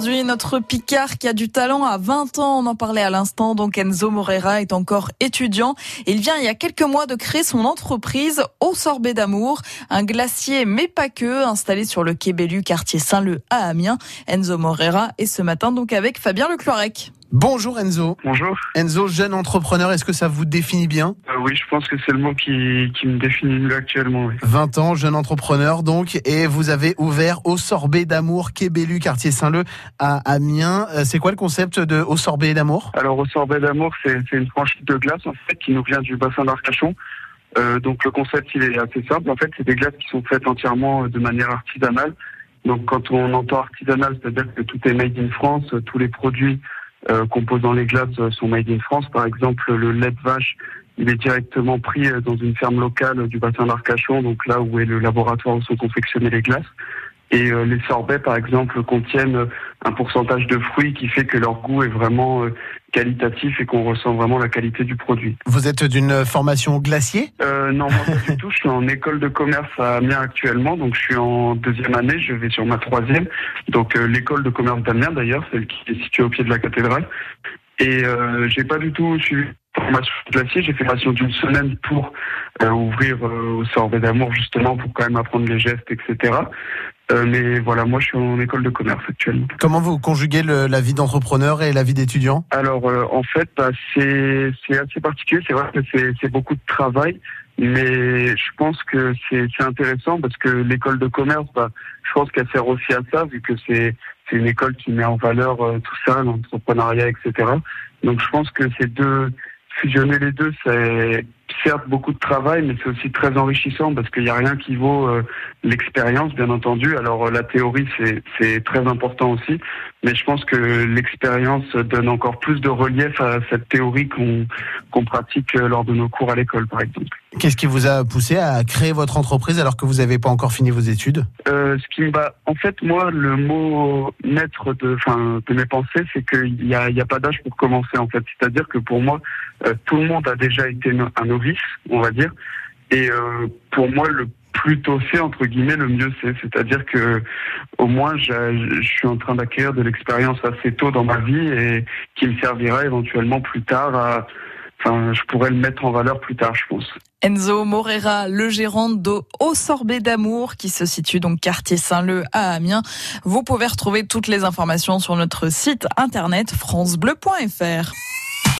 aujourd'hui. Notre Picard qui a du talent à 20 ans, on en parlait à l'instant. Donc Enzo Morera est encore étudiant. Il vient il y a quelques mois de créer son entreprise Au Sorbet d'Amour, un glacier mais pas que, installé sur le quai Bellu, quartier Saint-Leu à Amiens. Enzo Morera est ce matin donc avec Fabien Lecloirec. Bonjour Enzo. Bonjour. Enzo, jeune entrepreneur, est-ce que ça vous définit bien? Euh, Oui, je pense que c'est le mot qui, qui me définit mieux actuellement. Oui. 20 ans, jeune entrepreneur donc, et vous avez ouvert Au Sorbet d'Amour, Québélu, quartier Saint-Leu à Amiens. Euh, c'est quoi le concept de Au Sorbet d'Amour? Alors Au Sorbet d'Amour, c'est une franchise de glace en fait qui nous vient du bassin d'Arcachon. Euh, donc le concept il est assez simple. En fait, c'est des glaces qui sont faites entièrement de manière artisanale. Donc quand on entend artisanal, c'est-à-dire que tout est made in France, tous les produits euh, composant les glaces euh, sont made in France. Par exemple, le lait de vache, il est directement pris euh, dans une ferme locale du bassin d'Arcachon, donc là où est le laboratoire où sont confectionnées les glaces. Et les sorbets, par exemple, contiennent un pourcentage de fruits qui fait que leur goût est vraiment qualitatif et qu'on ressent vraiment la qualité du produit. Vous êtes d'une formation glacier? Euh, Non, moi pas du tout. Je suis en école de commerce à Amiens actuellement, donc je suis en deuxième année, je vais sur ma troisième. Donc euh, l'école de commerce d'Amiens d'ailleurs, celle qui est située au pied de la cathédrale. Et euh, j'ai pas du tout suivi formation glacier, j'ai fait formation d'une semaine pour euh, ouvrir euh, au sorbet d'amour justement pour quand même apprendre les gestes, etc. Euh, mais voilà, moi je suis en école de commerce actuellement. Comment vous conjuguez le, la vie d'entrepreneur et la vie d'étudiant? Alors euh, en fait, bah, c'est assez particulier. C'est vrai que c'est beaucoup de travail, mais je pense que c'est intéressant parce que l'école de commerce, bah, je pense qu'elle sert aussi à ça, vu que c'est une école qui met en valeur euh, tout ça, l'entrepreneuriat, etc. Donc je pense que ces deux fusionner les deux, c'est certes beaucoup de travail, mais c'est aussi très enrichissant parce qu'il n'y a rien qui vaut euh, l'expérience, bien entendu. Alors euh, la théorie, c'est très important aussi, mais je pense que l'expérience donne encore plus de relief à cette théorie qu'on qu'on pratique euh, lors de nos cours à l'école, par exemple. Qu'est-ce qui vous a poussé à créer votre entreprise alors que vous n'avez pas encore fini vos études? Euh, Ce qui bah, en fait, moi, le mot maître de, enfin, de mes pensées, c'est qu'il n'y a, y a pas d'âge pour commencer. En fait, c'est-à-dire que pour moi, tout le monde a déjà été un novice on va dire. Et euh, pour moi, le plus tôt c'est entre guillemets, le mieux c'est. C'est-à-dire que au moins, je, suis en train d'acquérir de l'expérience assez tôt dans ma vie et qui me servira éventuellement plus tard. À, enfin, je pourrais le mettre en valeur plus tard, je pense. Enzo Morera, le gérant de Au Sorbet d'Amour, qui se situe donc quartier Saint-Leu à Amiens. Vous pouvez retrouver toutes les informations sur notre site internet francebleu.fr.